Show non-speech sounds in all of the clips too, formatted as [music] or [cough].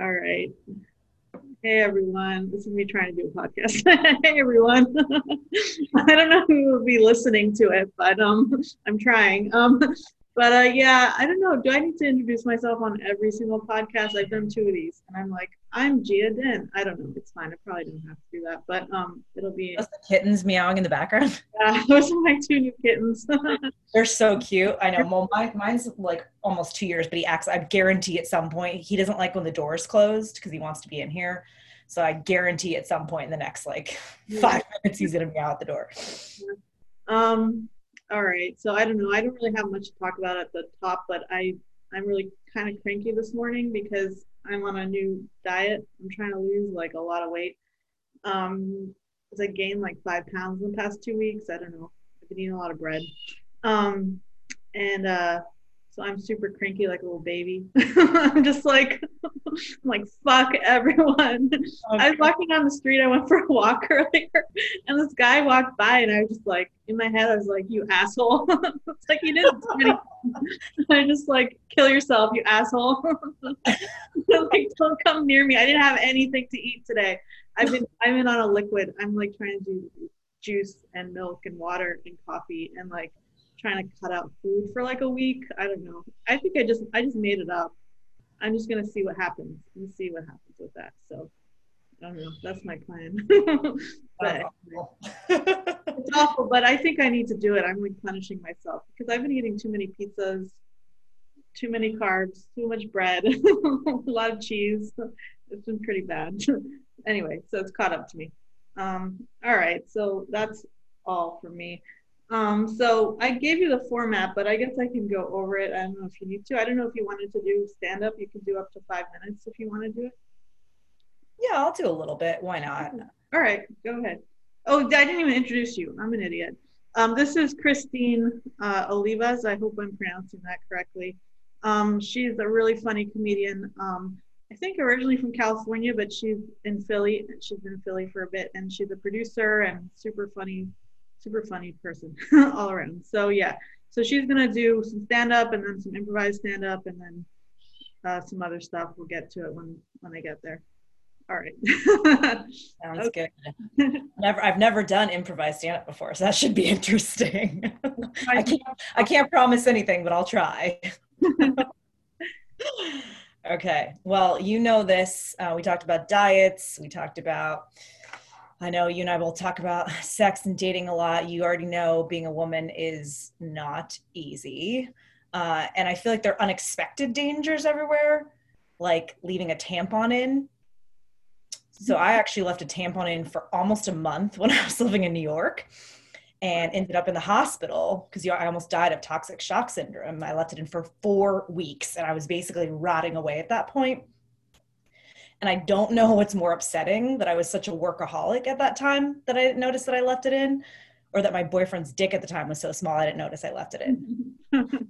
All right. Hey everyone, this is me trying to do a podcast. [laughs] hey everyone, [laughs] I don't know who will be listening to it, but um, I'm trying. Um, but uh, yeah, I don't know. Do I need to introduce myself on every single podcast? I've done two of these, and I'm like, I'm Gia Din. I don't know. It's fine. I probably don't have to do that, but um, it'll be. Those the kittens meowing in the background. [laughs] Yeah, those are my two new kittens. [laughs] They're so cute. I know. Well, mine, mine's like almost two years, but he acts. I guarantee at some point he doesn't like when the door is closed because he wants to be in here. So I guarantee at some point in the next like [laughs] five minutes he's gonna meow out the door. Um, all right. So I don't know. I don't really have much to talk about at the top, but I I'm really kind of cranky this morning because I'm on a new diet. I'm trying to lose like a lot of weight. Um, I gained like five pounds in the past two weeks. I don't know. I've been eating a lot of bread. Um, and uh, so I'm super cranky like a little baby. [laughs] I'm just like, I'm [laughs] like fuck everyone. Okay. I was walking down the street. I went for a walk [laughs] earlier, and this guy walked by, and I was just like, in my head, I was like, you asshole. it's like you didn't. I just like kill yourself, you asshole. like don't come near me. I didn't have anything to eat today. I've been I've been on a liquid. I'm like trying to do juice and milk and water and coffee and like trying to cut out food for like a week. I don't know. I think I just I just made it up. I'm just gonna see what happens and see what happens with that. So I don't know. That's my plan. [laughs] but [laughs] it's awful, but I think I need to do it. I'm like punishing myself because I've been eating too many pizzas, too many carbs, too much bread, [laughs] a lot of cheese. It's been pretty bad. anyway, so it's caught up to me. Um, all right, so that's all for me. Um, so I gave you the format, but I guess I can go over it. I don't know if you need to. I don't know if you wanted to do stand up. You can do up to five minutes if you want to do it. Yeah, I'll do a little bit. Why not? All right, go ahead. Oh, I didn't even introduce you. I'm an idiot. Um, this is Christine uh, Olivas. I hope I'm pronouncing that correctly. Um, she's a really funny comedian. Um, I think originally from California, but she's in Philly. She's been in Philly for a bit, and she's a producer and super funny super funny person [laughs] all around. So yeah, so she's gonna do some stand up and then some improvised stand up and then uh, some other stuff. We'll get to it when when I get there. All right. [laughs] Sounds good. Never, I've never done improvised stand up before, so that should be [laughs] interesting. I can't, I can't promise anything, but I'll try. okay. Well, you know this. Uh, we talked about diets. We talked about I know you and I will talk about [laughs] sex and dating a lot. You already know being a woman is not easy. Uh, and I feel like there are unexpected dangers everywhere, like leaving a tampon in. So I actually left a tampon in for almost a month [laughs] when I was living in New York and ended up in the hospital because I almost died of toxic shock syndrome. I left it in for four weeks and I was basically rotting away at that point. And I don't know what's more upsetting that I was such a workaholic at that time that I didn't notice that I left it in, or that my boyfriend's dick at the time was so small I didn't notice I left it in. [laughs]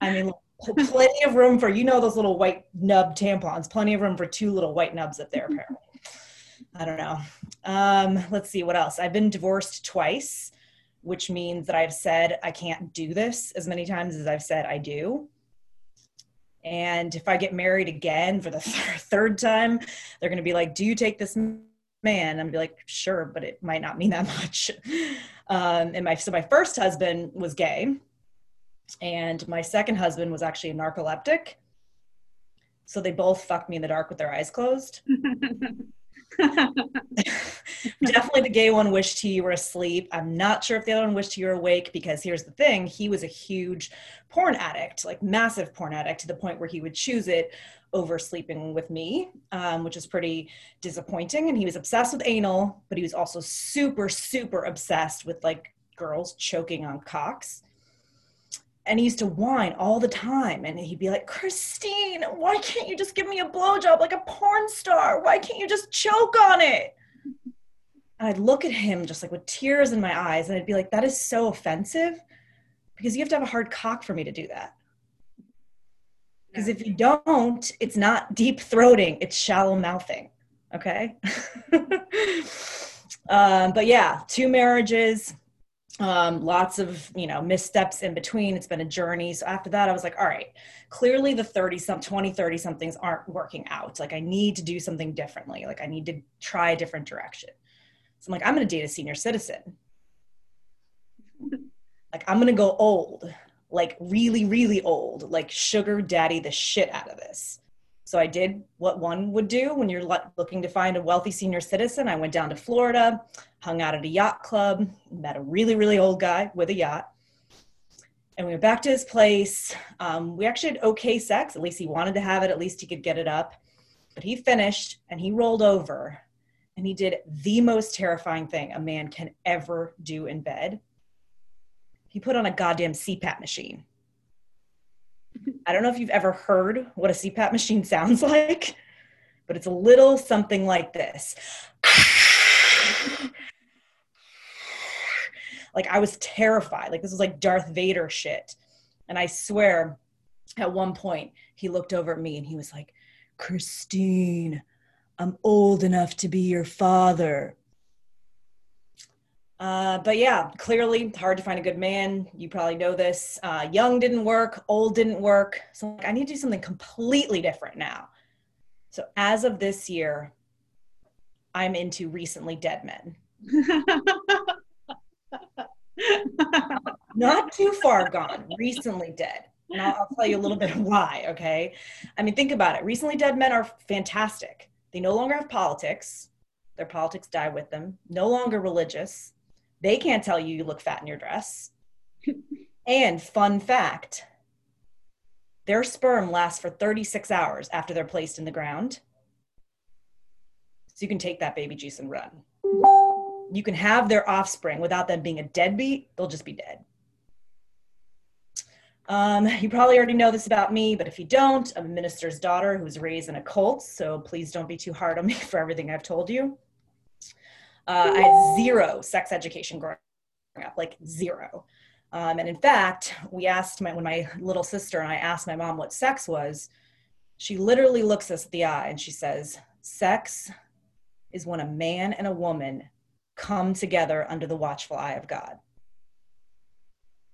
I mean, plenty of room for, you know, those little white nub tampons, plenty of room for two little white nubs up there, apparently. [laughs] I don't know. Um, let's see what else. I've been divorced twice, which means that I've said I can't do this as many times as I've said I do. And if I get married again for the th- [laughs] third time, they're going to be like, Do you take this man? I'm be like, Sure, but it might not mean that [laughs] much. Um, and my, so my first husband was gay, and my second husband was actually a narcoleptic. So they both fucked me in the dark with their eyes closed. [laughs] [laughs] Definitely the gay one wished he were asleep. I'm not sure if the other one wished he were awake because here's the thing he was a huge porn addict, like massive porn addict to the point where he would choose it over sleeping with me, um, which is pretty disappointing. And he was obsessed with anal, but he was also super, super obsessed with like girls choking on cocks and he used to whine all the time and he'd be like christine why can't you just give me a blowjob like a porn star? Why can't you just choke on it? And i'd look at him just like with tears in my eyes and i'd be like that is so offensive because you have to have a hard cock for me to do that. Because if you don't it's not deep throating it's shallow mouthing okay? [laughs] Um, but yeah two marriages um, lots of you know missteps in between. It's been a journey. So after that i was like all right clearly the 30 some 20 30 somethings aren't working out. Like i need to do something differently. Like i need to try a different direction. So i'm like i'm going to date a senior citizen. Like i'm going to go old. Like really really old. Like sugar daddy the shit out of this so I did what one would do when you're looking to find a wealthy senior citizen. I went down to Florida, hung out at a yacht club, met a really, really old guy with a yacht. And we went back to his place. Um, we actually had okay sex. At least he wanted to have it. At least he could get it up. But he finished and he rolled over and he did the most terrifying thing a man can ever do in bed. He put on a goddamn CPAP machine. I don't know if you've ever heard what a CPAP machine [laughs] sounds like, but it's a little something like this. like I was terrified. Like this was like Darth Vader shit. And I swear at one point he looked over at me and he was like, Christine, I'm old enough to be your father. Uh, but yeah, clearly hard to find a good man. You probably know this. Uh, young didn't work, old didn't work. So like, I need to do something completely different now. So as of this year, I'm into recently dead men. [laughs] Not too far gone, recently dead. And I'll, I'll tell you a little bit of why, okay? I mean, think about it. Recently dead men are fantastic. They no longer have politics, their politics die with them, no longer religious they can't tell you you look fat in your dress. and fun fact their sperm lasts for 36 hours after they're placed in the ground. So you can take that baby juice and run. You can have their offspring without them being a deadbeat, they'll just be dead. Um, you probably already know this about me, but if you don't, I'm a minister's daughter who was raised in a cult, so please don't be too hard on me [laughs] for everything I've told you. Uh, I had zero sex education growing up, like zero. Um, and in fact, we asked my, when my little sister and I asked my mom what sex was, she literally looks us the eye and she says, Sex is when a man and a woman come together under the watchful eye of God.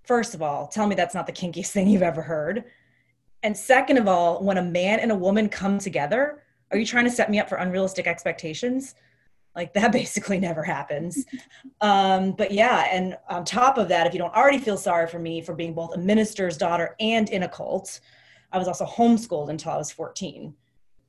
First of all, tell me that's not the kinkiest thing you've ever heard. And second of all, when a man and a woman come together, are you trying to set me up for unrealistic expectations? Like that [laughs] basically never happens. Um, but yeah and on top of that if you don't already feel sorry for me for being both a minister's daughter and in a cult i was also homeschooled until i was 14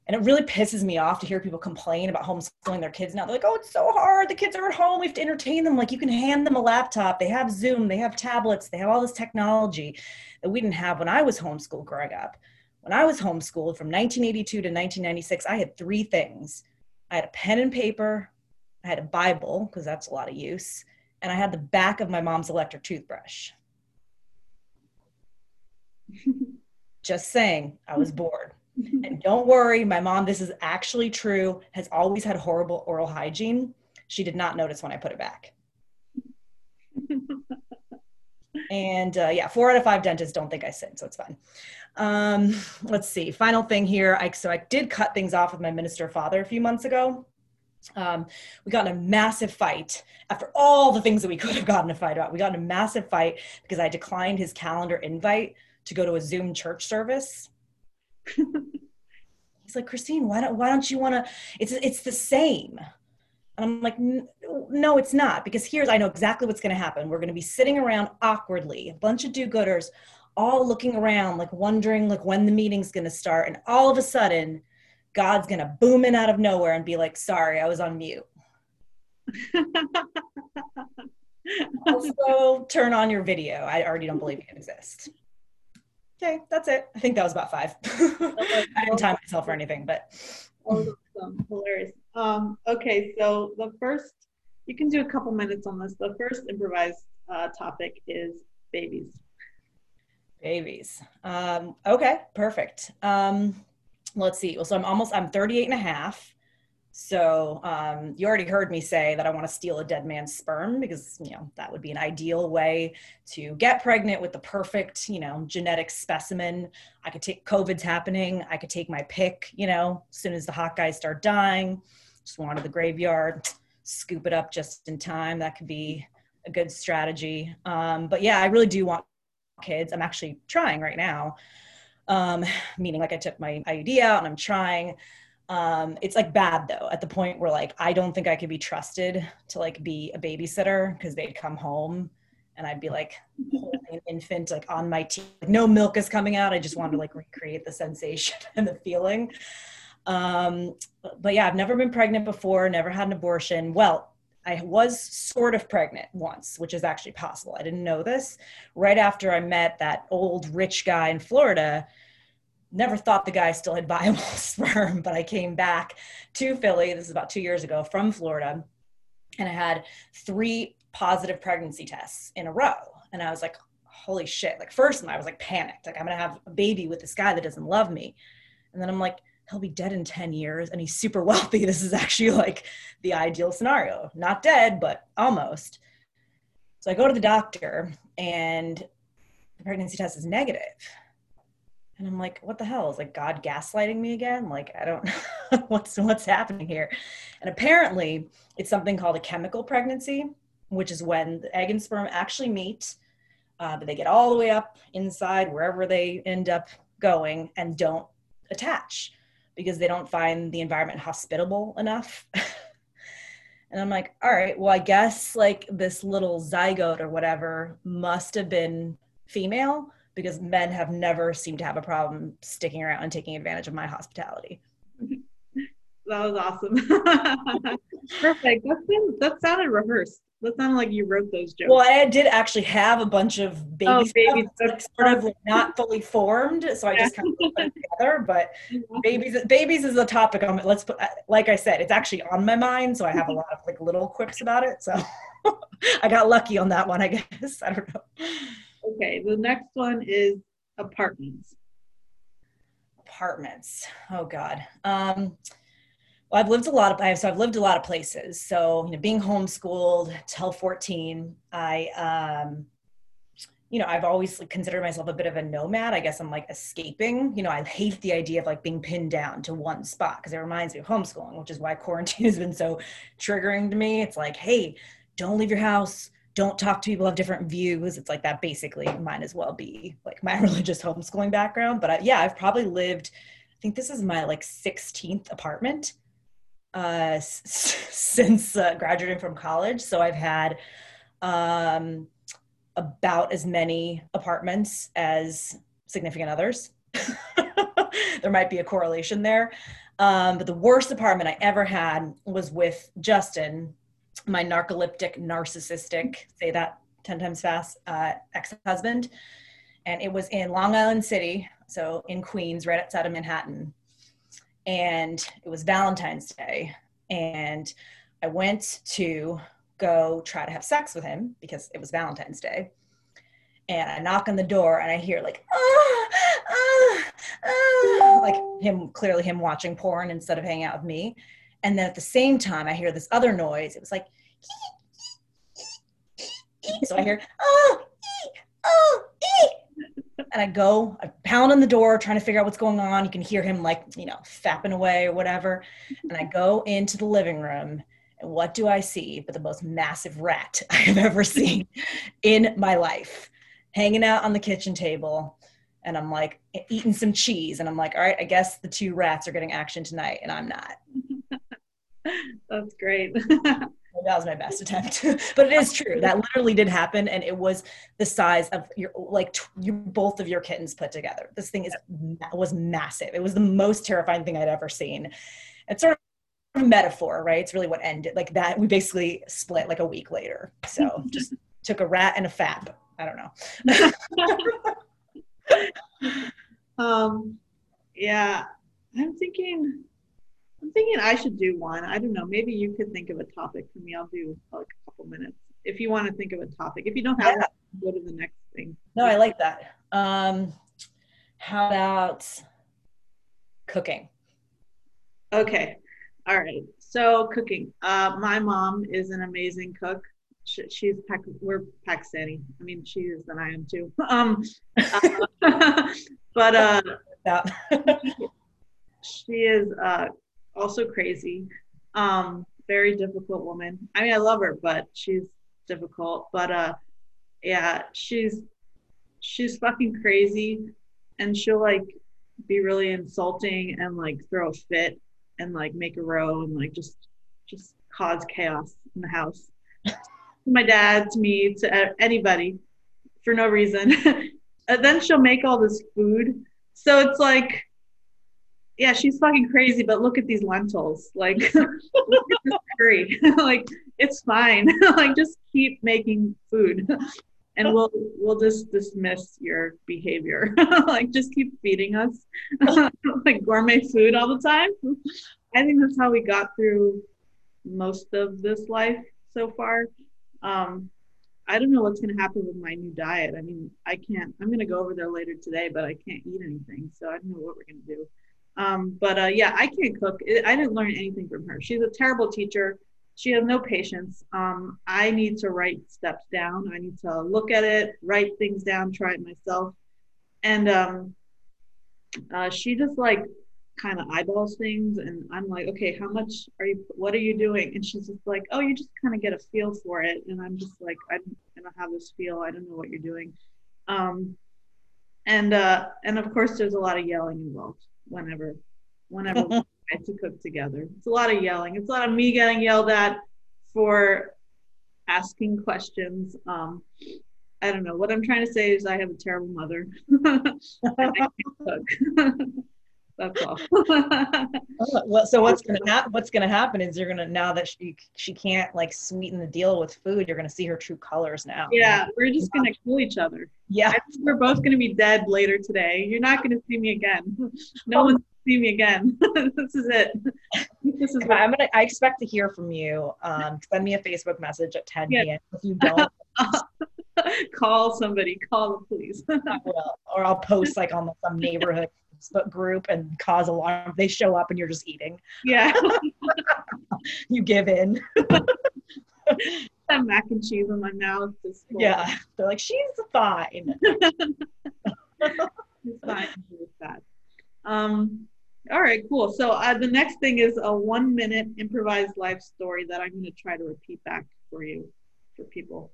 and it really pisses me off to hear people complain about homeschooling their kids now. They're like oh it's so hard. The kids are at home. We have to entertain them. Like you can hand them a laptop. They have zoom. They have tablets. They have all this technology that we didn't have when i was homeschooled growing up. When i was homeschooled from 1982 to 1996 i had three things. I had a pen and paper, I had a Bible, because that's a lot of use, and I had the back of my mom's electric toothbrush. [laughs] Just saying, I was bored. [laughs] And don't worry, my mom, this is actually true, has always had horrible oral hygiene. She did not notice when I put it back. [laughs] and uh, yeah, four out of five dentists don't think I sin, so it's fine. Um, let's see. Final thing here. I, so I did cut things off with my minister father a few months ago. Um, we got in a massive fight after all the things that we [laughs] could have gotten a fight about. We got in a massive fight because I declined his calendar invite to go to a Zoom church service. [laughs] He's like, Christine, why don't why don't you want to? It's it's the same. And I'm like, no, it's not because here's I know exactly what's going to happen. We're going to be sitting around awkwardly, a bunch of do-gooders, all looking around, like wondering like when the meeting's going to start, and all of a sudden, God's going to boom in out of nowhere and be like, "Sorry, I was on mute." [laughs] also, turn on your video. I already don't believe you exist. Okay, that's it. I think that was about five. [laughs] I didn't time myself or anything, but awesome, hilarious. Um, okay, so the first, you can do a couple minutes on this. The first improvised uh, topic is babies. Babies. Um, okay, perfect. Um, let's see. Well, so I'm almost, I'm 38 and a half. So um, you already heard me say that I want to steal a dead man's sperm because, you know, that would be an ideal way to get pregnant with the perfect, you know, genetic specimen. I could take COVID's happening. I could take my pick, you know, as soon as the hot guys start dying, just wander the graveyard, scoop it up just in time. That could be a good strategy. Um, but yeah, I really do want kids. I'm actually trying right now. Um, meaning like I took my IUD out and I'm trying. Um, it's like bad though, at the point where like I don't think I could be trusted to like be a babysitter because they'd come home and I'd be like holding an infant like on my teeth. Like, no milk is coming out. I just wanted to like recreate the sensation [laughs] and the feeling. Um, but yeah, I've never been pregnant before, never had an abortion. Well, I was sort of pregnant once, which is actually possible. I didn't know this. Right after I met that old rich guy in Florida, never thought the guy still had [laughs] viable sperm, but I came back to Philly. This is about two years ago from Florida, and I had three positive pregnancy tests in a row. And I was like, holy shit. Like, first, I was like panicked. Like, I'm going to have a baby with this guy that doesn't love me. And then I'm like, he'll be dead in 10 years and he's super [laughs] wealthy. This is actually like the ideal scenario. Not dead, but almost. So I go to the doctor and the pregnancy test is negative. And I'm like, what the hell? Is like God gaslighting me again? Like, I don't know [laughs] what's what's happening here. And apparently it's something called a chemical pregnancy, which is when the egg and sperm actually meet, uh, but they get all the way up inside wherever they end up going and don't attach because they don't find the environment hospitable enough. [laughs] and I'm like, all right, well, I guess like this little zygote or whatever must have been female because men have never seemed to have a problem sticking around and taking advantage of my hospitality. [laughs] That was awesome. [laughs] Perfect. That, that sounded rehearsed. That sounded like you wrote those jokes. Well, I did actually have a bunch of baby, Oh, baby stuff, sort of like not fully formed, so I just kind of put it [laughs] together. But babies, babies is a topic. On, let's put, like I said, it's actually on my mind, so I have a lot of like little quips about it. So [laughs] I got lucky on that one, I guess. I don't know. Okay, the next one is apartments. Apartments. Oh God. Um, well, I've lived a lot of. I've, so I've lived a lot of places. So you know, being homeschooled till 14, I, um, you know, I've always considered myself a bit of a nomad. I guess I'm like escaping. You know, I hate the idea of like being pinned down to one spot because it reminds me of homeschooling, which is why quarantine [laughs] has been so triggering to me. It's like, hey, don't leave your house. Don't talk to people have different views. It's like that basically might as well be like my [laughs] religious homeschooling background. But I, yeah, I've probably lived. I think this is my like 16th apartment uh, since uh, graduating from college. So I've had um, about as many apartments as significant others. [laughs] there might be a correlation there. Um, but the worst apartment I ever had was with Justin, my narcoleptic, narcissistic, say that 10 times fast, uh, ex husband. And it was in Long Island City, so in Queens, right outside of Manhattan and it was Valentine's Day. And I went to go try to have sex with him because it was Valentine's Day. And I knock on the door and I hear like, ah, ah, ah, like him, clearly him watching porn instead of hanging out with me. And then at the same time, I hear this other noise. It was like, [laughs] so I hear, oh, and I go, I pound on the door, trying to figure out what's going on. You can hear him like, you know, fapping away or whatever. And I go into the living room, and what do I see but the most massive rat [laughs] I have ever seen in my life, hanging out on the kitchen table. And I'm like eating some cheese, and I'm like, all right, I guess the two rats are getting action tonight, and I'm not. [laughs] That's great. [laughs] that was my best attempt. [laughs] But it is true that literally did happen and it was the size of your like t- you both of your kittens put together. This thing is was massive. It was the most terrifying thing i'd ever seen. It's sort of a metaphor right? It's really what ended like that we basically split like a week later. So [laughs] just took a rat and a fap i don't know. [laughs] Um yeah i'm thinking I'm thinking I should do one. I don't know. Maybe you could think of a topic for me. I'll do like a couple minutes if you want to think of a topic. If you don't have, yeah. go to the next thing. No, I like that. Um, how about cooking? Okay. All right. So cooking. Uh, my mom is an amazing cook. She, she's Pac- we're Pakistani. I mean, she is than I am too. [laughs] Um, uh, [laughs] but uh, [laughs] she is uh, also crazy. Um, very difficult woman. I mean, I love her, but she's difficult. But uh, yeah, she's she's fucking crazy, and she'll like be really insulting and like throw a fit and like make a row and like just just cause chaos in the house. [laughs] my dad, to me, to anybody for no reason. [laughs] and then she'll make all this food. So it's like, yeah, she's fucking crazy, but look at these lentils. Like, [laughs] curry. [laughs] like, it's fine. [laughs] like, just keep making food. and we'll we'll just dismiss your behavior. like just keep feeding us like gourmet food all the time. I think that's how we got through most of this life so far. Um, I don't know what's going to happen with my new diet. I mean, I can't. I'm going to go over there later today, but I can't eat anything, so I don't know what we're going to do. Um, but uh, yeah, I can't cook. I didn't learn anything from her. She's a terrible teacher. She has no patience. Um, I need to write steps down. I need to look at it, write things down, try it myself, and um, uh, she just like kind of eyeballs things and i'm like okay how much are you what are you doing and she's just like oh you just kind of get a feel for it and i'm just like i don't have this feel i don't know what you're doing um and uh and of course there's a lot of yelling involved whenever whenever [laughs] we try to cook together it's a lot of yelling it's a lot of me getting yelled at for asking questions um I don't know. What I'm trying to say is I have a terrible mother. [laughs] [laughs] I can't cook. That's all. [laughs] well, so what's gonna [laughs] happen? What's gonna happen is you're gonna now that she she can't like sweeten the deal with food, you're gonna see her true colors now. Yeah, we're just gonna kill each other. Yeah, we're both gonna be dead later today. You're not gonna see me again. No one's gonna see me again. [laughs] this is it. This is. I'm gonna. I expect to hear from you. Um, send me a Facebook message at 10 p.m. If you don't. call somebody, call the police. I will. Or I'll post like on some neighborhood Facebook group and cause alarm. They show up and you're just eating. Yeah. [laughs] you give in. have mac and cheese in my mouth. Yeah. They're like, she's fine. [laughs] it's fine. It's bad. Um, all right, cool. So uh, the next thing is a one minute improvised life story that I'm going to try to repeat back for you, for people.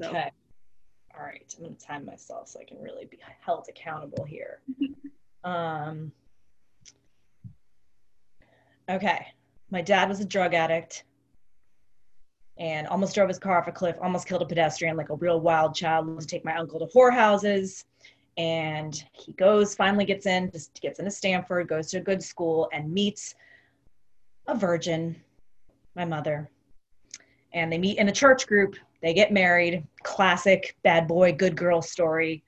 So. Okay. All right. I'm going to time myself so I can really be held accountable here. [laughs] Um, okay. My dad was a drug addict and almost drove his car off a cliff, almost killed a pedestrian, like a real wild child. To take my uncle to whorehouses. And he goes, finally gets in, just gets into Stanford, goes to a good school, and meets a virgin, my mother. And they meet in a church group. They get married. Classic bad boy, good girl story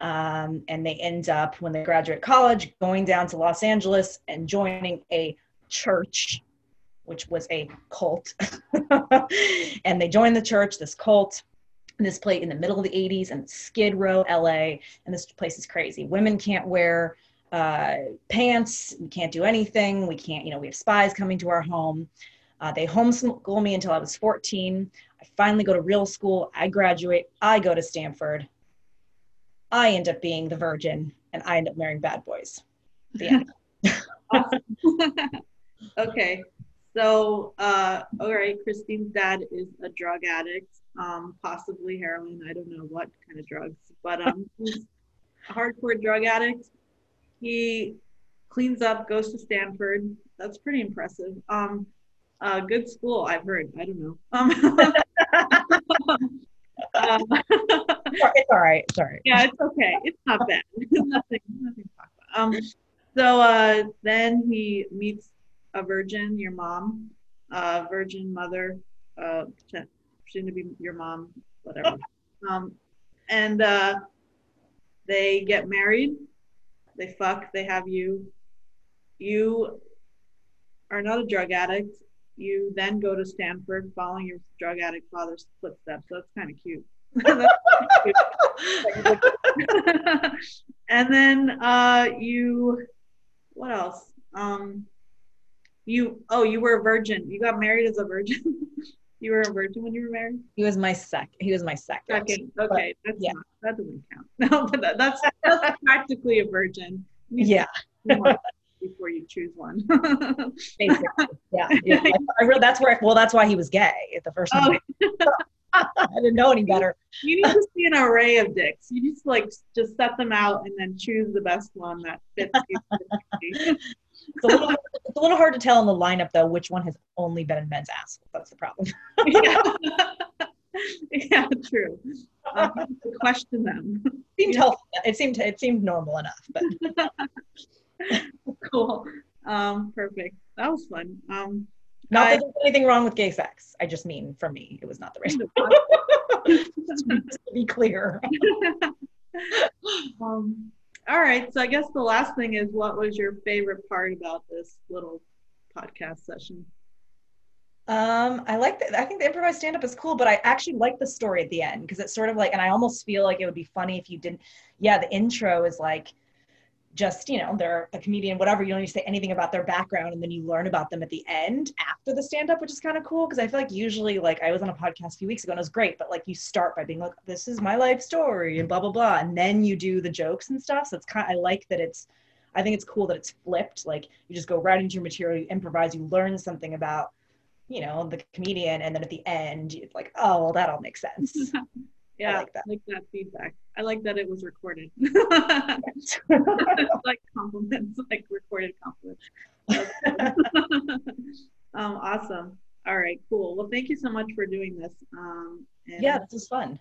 um, and they end up, when they graduate college, going down to Los Angeles and joining a church, which was a cult. [laughs] and they join the church, this cult, this place in the middle of the 80s in Skid Row, LA. And this place is crazy. Women can't wear uh, pants, we can't do anything. We can't, you know, we have spies coming to our home. Uh, they homeschool me until I was 14. I finally go to real school. I graduate. I go to Stanford. I end up being the virgin and I end up marrying bad boys. Yeah. [laughs] [laughs] okay. So, uh, all right, Christine's dad is a drug addict, um, possibly heroin. I don't know what kind of drugs, but um, [laughs] he's a hardcore drug addict. He cleans up, goes to Stanford. That's pretty impressive. Um, uh, good school, I've heard. I don't know. Um, um, it's all right. Sorry. Yeah, it's okay. It's not bad. [laughs] nothing, nothing to talk about. Um, so uh, then he meets a virgin, your mom, uh, virgin mother, uh, to be your mom, whatever. Um, and uh, they get married. They fuck. They have you. You are not a drug addict you then go to Stanford following your drug addict father's footsteps. So that's kind of cute. [laughs] and then uh, you, what else? Um, you, oh, you were a virgin. You got married as a virgin. [laughs] you were a virgin when you were married. He was my sec. He was my second. Second. Okay, but, that's yeah. Not, that doesn't count. [laughs] No, but that, that's that's practically a virgin. You yeah. Before you choose one. [laughs] Basically, Yeah, yeah. [laughs] I, I that's where. I, well, that's why he was gay at the first. Oh. [laughs] I didn't know any better. You need to see an array of dicks. You just like just set them out and then choose the best one that fits you. it's, a little, it's a little hard to tell in the lineup though which one has only been in men's ass. That's the problem. yeah. yeah, true. Um, question them. It seemed healthy. It seemed it seemed normal enough, but [laughs] cool. Um, perfect. That was fun. Um, not I, that there's anything wrong with gay sex. I just mean for me, it was not the right. [laughs] [laughs] to be clear. um, all right. So I guess the last thing is, what was your favorite part about this little podcast session? Um, I like that. I think the improvised stand up is cool, but I actually like the story at the end because it's sort of like, and I almost feel like it would be funny if you didn't. Yeah, the intro is like just you know they're a comedian whatever you don't need to say anything about their background and then you learn about them at the end after the stand up which is kind of cool because i feel like usually like i was on a podcast a few weeks ago and it was great but like you start by being like this is my life story and blah blah blah and then you do the jokes and stuff so it's kind of, i like that it's i think it's cool that it's flipped like you just go right into your material you improvise you learn something about you know the comedian and then at the end it's like oh well that all makes sense [laughs] yeah I like that. Like that feedback I like that it was recorded. [laughs] [laughs] like compliments, like recorded compliments. [laughs] um, awesome. All right, cool. Well, thank you so much for doing this. Um, yeah, this was fun.